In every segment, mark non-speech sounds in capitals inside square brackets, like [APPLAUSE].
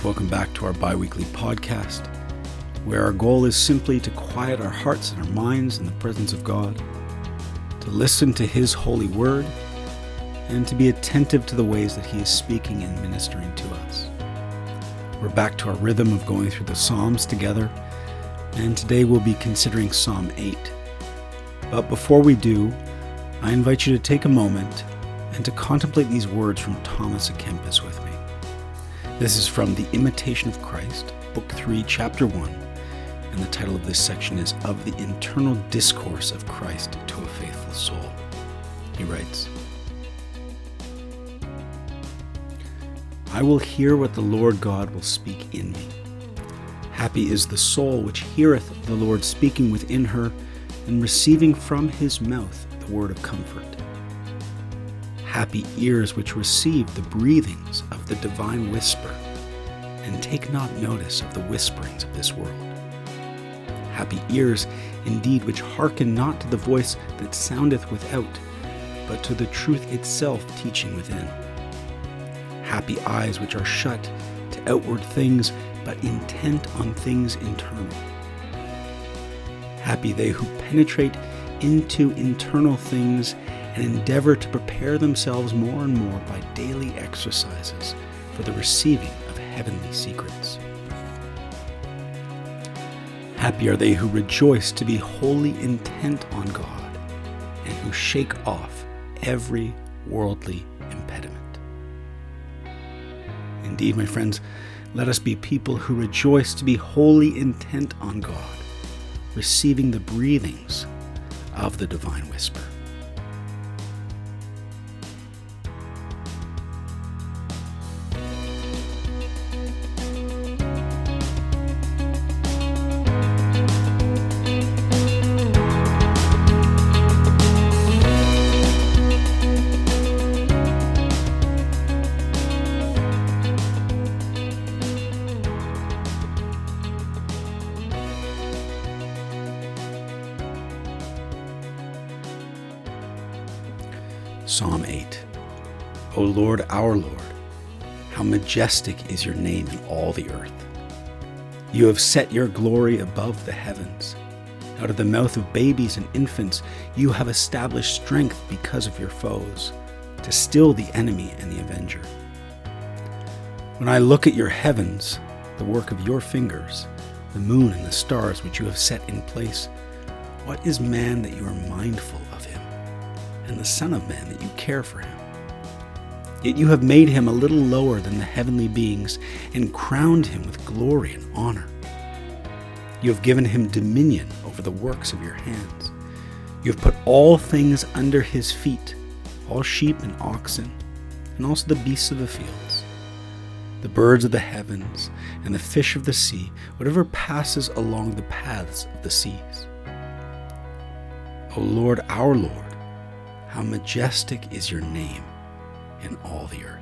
friends. Welcome back to our bi weekly podcast, where our goal is simply to quiet our hearts and our minds in the presence of God, to listen to His holy word, and to be attentive to the ways that He is speaking and ministering to us. We're back to our rhythm of going through the Psalms together, and today we'll be considering Psalm 8. But before we do, I invite you to take a moment and to contemplate these words from Thomas à Kempis with. This is from The Imitation of Christ, Book 3, Chapter 1, and the title of this section is Of the Internal Discourse of Christ to a Faithful Soul. He writes I will hear what the Lord God will speak in me. Happy is the soul which heareth the Lord speaking within her and receiving from his mouth the word of comfort happy ears which receive the breathings of the divine whisper, and take not notice of the whisperings of this world. Happy ears, indeed, which hearken not to the voice that soundeth without, but to the truth itself teaching within. Happy eyes which are shut to outward things, but intent on things internal. Happy they who penetrate into internal things and endeavor to prepare themselves more and more by daily exercises for the receiving of heavenly secrets. Happy are they who rejoice to be wholly intent on God and who shake off every worldly impediment. Indeed, my friends, let us be people who rejoice to be wholly intent on God, receiving the breathings of the divine whisper. Psalm 8 O Lord, our Lord, how majestic is your name in all the earth. You have set your glory above the heavens. Out of the mouth of babies and infants, you have established strength because of your foes, to still the enemy and the avenger. When I look at your heavens, the work of your fingers, the moon and the stars which you have set in place, what is man that you are mindful? And the Son of Man that you care for him. Yet you have made him a little lower than the heavenly beings and crowned him with glory and honor. You have given him dominion over the works of your hands. You have put all things under his feet, all sheep and oxen, and also the beasts of the fields, the birds of the heavens, and the fish of the sea, whatever passes along the paths of the seas. O Lord, our Lord, how majestic is your name in all the earth.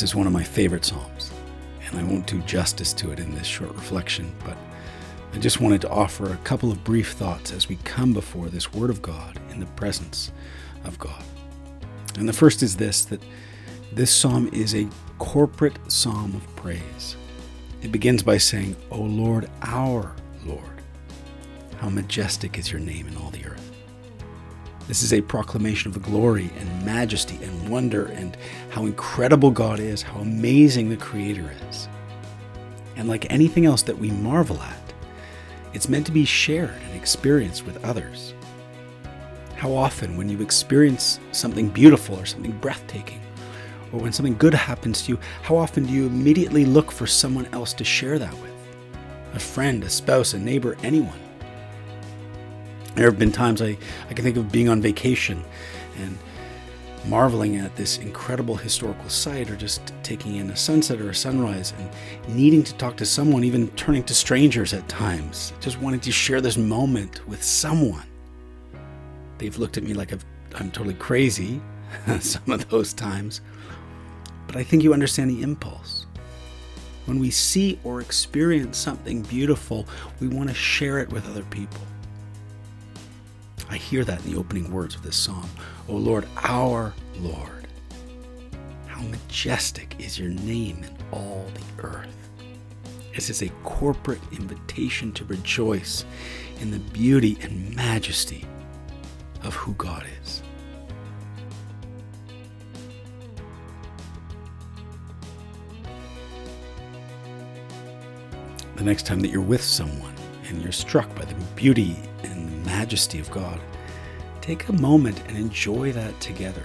This is one of my favorite Psalms, and I won't do justice to it in this short reflection, but I just wanted to offer a couple of brief thoughts as we come before this Word of God in the presence of God. And the first is this that this psalm is a corporate psalm of praise. It begins by saying, O Lord, our Lord, how majestic is your name in all the earth. This is a proclamation of the glory and majesty and wonder and how incredible God is, how amazing the Creator is. And like anything else that we marvel at, it's meant to be shared and experienced with others. How often, when you experience something beautiful or something breathtaking, or when something good happens to you, how often do you immediately look for someone else to share that with? A friend, a spouse, a neighbor, anyone. There have been times I, I can think of being on vacation and marveling at this incredible historical site or just taking in a sunset or a sunrise and needing to talk to someone, even turning to strangers at times, just wanting to share this moment with someone. They've looked at me like i am totally crazy [LAUGHS] some of those times, but I think you understand the impulse. When we see or experience something beautiful, we want to share it with other people. I hear that in the opening words of this psalm. O Lord, our Lord, how majestic is your name in all the earth. This is a corporate invitation to rejoice in the beauty and majesty of who God is. The next time that you're with someone and you're struck by the beauty majesty of God, take a moment and enjoy that together.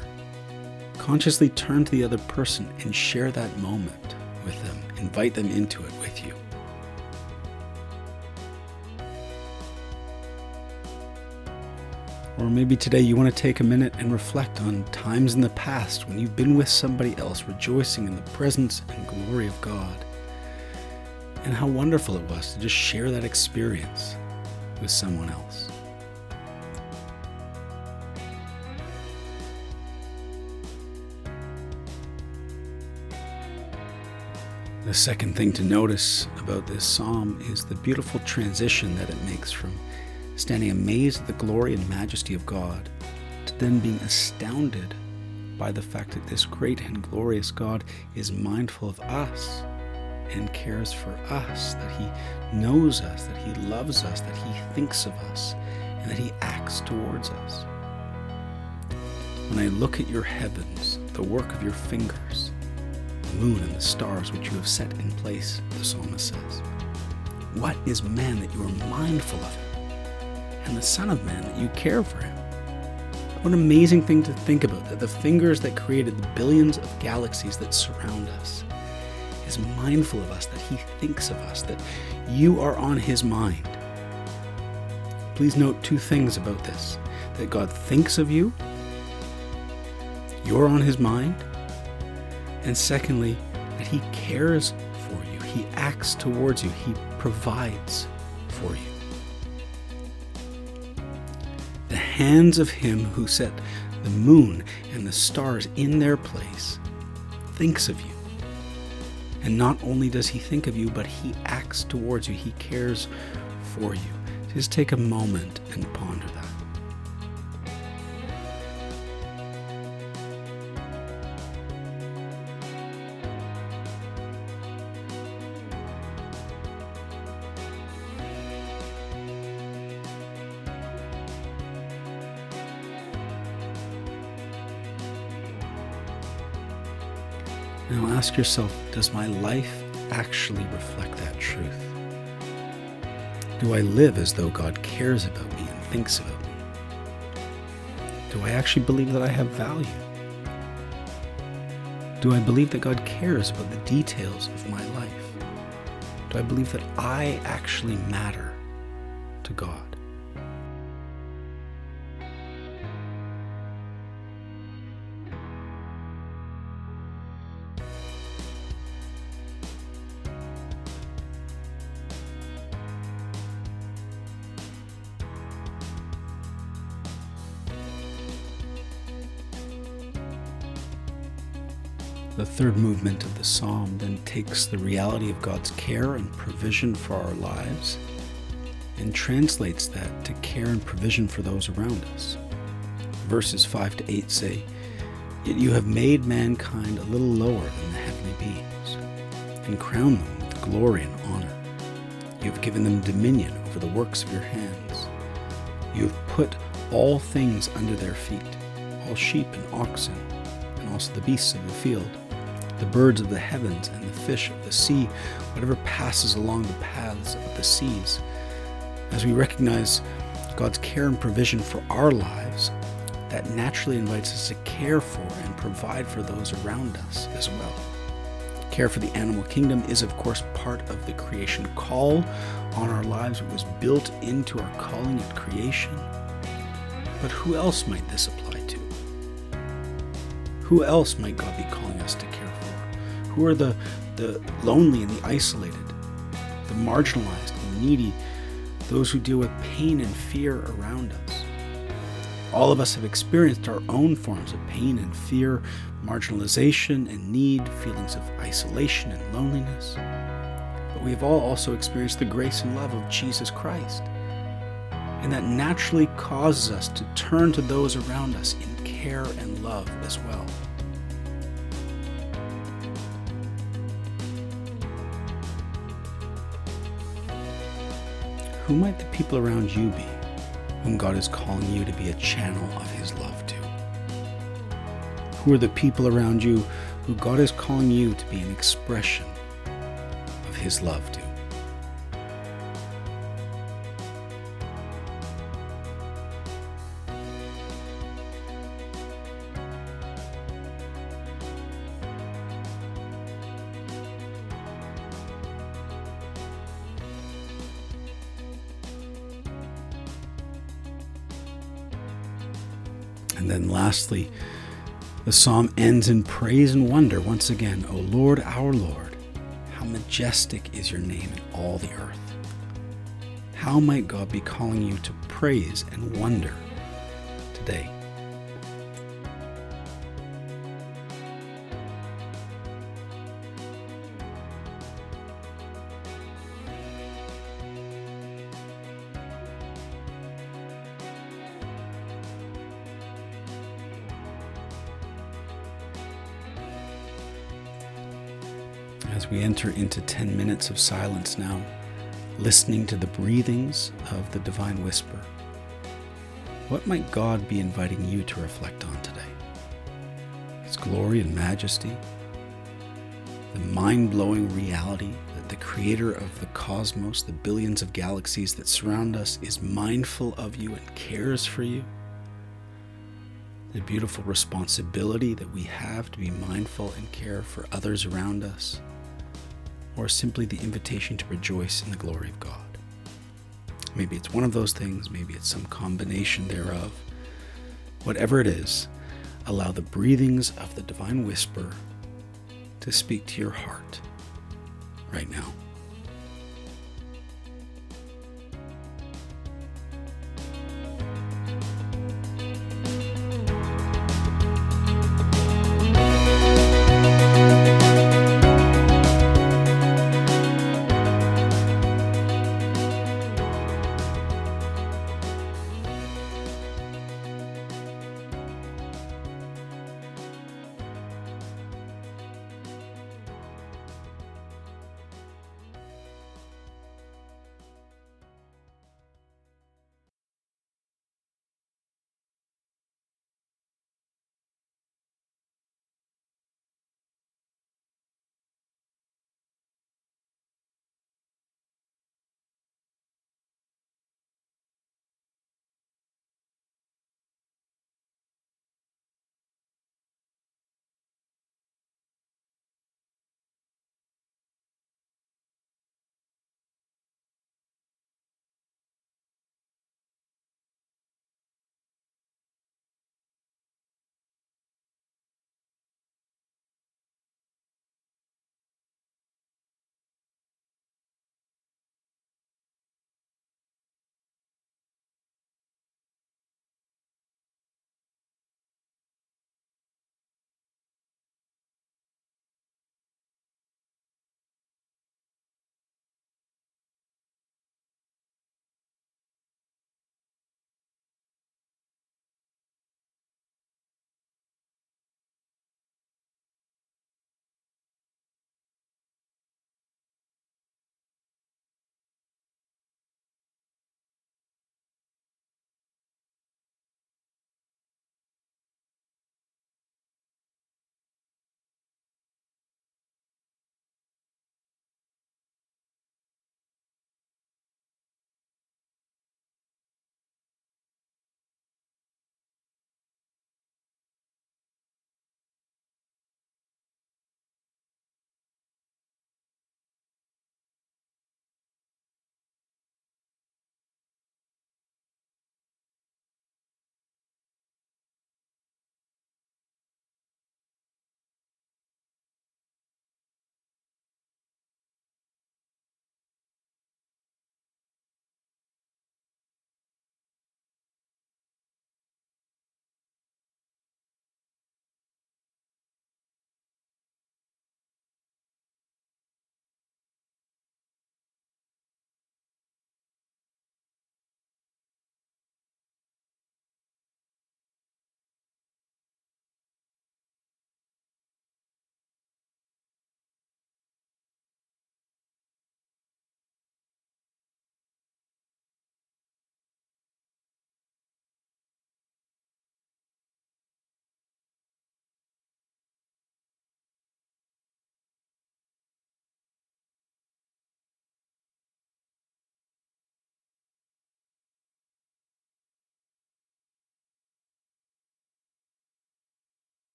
Consciously turn to the other person and share that moment with them. Invite them into it with you. Or maybe today you want to take a minute and reflect on times in the past when you've been with somebody else rejoicing in the presence and glory of God and how wonderful it was to just share that experience with someone else. Second thing to notice about this psalm is the beautiful transition that it makes from standing amazed at the glory and majesty of God to then being astounded by the fact that this great and glorious God is mindful of us and cares for us, that He knows us, that He loves us, that He thinks of us, and that He acts towards us. When I look at your heavens, the work of your fingers, the moon and the stars which you have set in place, the psalmist says, What is man that you are mindful of him, and the Son of Man that you care for him? What an amazing thing to think about that the fingers that created the billions of galaxies that surround us is mindful of us, that He thinks of us, that you are on His mind. Please note two things about this that God thinks of you, you're on His mind, and secondly, that He cares for you, He acts towards you, He provides for you. The hands of Him who set the moon and the stars in their place thinks of you. And not only does he think of you, but he acts towards you. He cares for you. Just take a moment and ponder that. Ask yourself Does my life actually reflect that truth? Do I live as though God cares about me and thinks about me? Do I actually believe that I have value? Do I believe that God cares about the details of my life? Do I believe that I actually matter to God? Third movement of the psalm then takes the reality of God's care and provision for our lives and translates that to care and provision for those around us. Verses 5 to 8 say, Yet you have made mankind a little lower than the heavenly beings, and crowned them with glory and honor. You have given them dominion over the works of your hands. You have put all things under their feet, all sheep and oxen, and also the beasts of the field the birds of the heavens and the fish of the sea, whatever passes along the paths of the seas. As we recognize God's care and provision for our lives, that naturally invites us to care for and provide for those around us as well. Care for the animal kingdom is, of course, part of the creation call on our lives. It was built into our calling at creation. But who else might this apply to? Who else might God be calling us to care? Who are the, the lonely and the isolated, the marginalized and needy, those who deal with pain and fear around us? All of us have experienced our own forms of pain and fear, marginalization and need, feelings of isolation and loneliness. But we have all also experienced the grace and love of Jesus Christ. And that naturally causes us to turn to those around us in care and love as well. Who might the people around you be whom God is calling you to be a channel of His love to? Who are the people around you who God is calling you to be an expression of His love to? Lastly, the psalm ends in praise and wonder once again. O Lord, our Lord, how majestic is your name in all the earth. How might God be calling you to praise and wonder today? We enter into 10 minutes of silence now, listening to the breathings of the divine whisper, what might God be inviting you to reflect on today? His glory and majesty, the mind blowing reality that the creator of the cosmos, the billions of galaxies that surround us, is mindful of you and cares for you? The beautiful responsibility that we have to be mindful and care for others around us, or simply the invitation to rejoice in the glory of God. Maybe it's one of those things, maybe it's some combination thereof. Whatever it is, allow the breathings of the divine whisper to speak to your heart right now.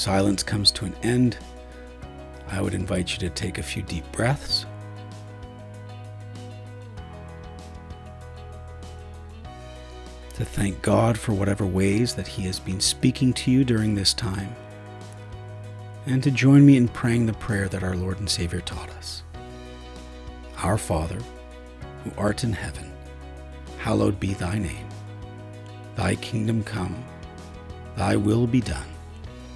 Silence comes to an end, I would invite you to take a few deep breaths. To thank God for whatever ways that He has been speaking to you during this time, and to join me in praying the prayer that our Lord and Savior taught us. Our Father, who art in heaven, hallowed be thy name. Thy kingdom come, thy will be done,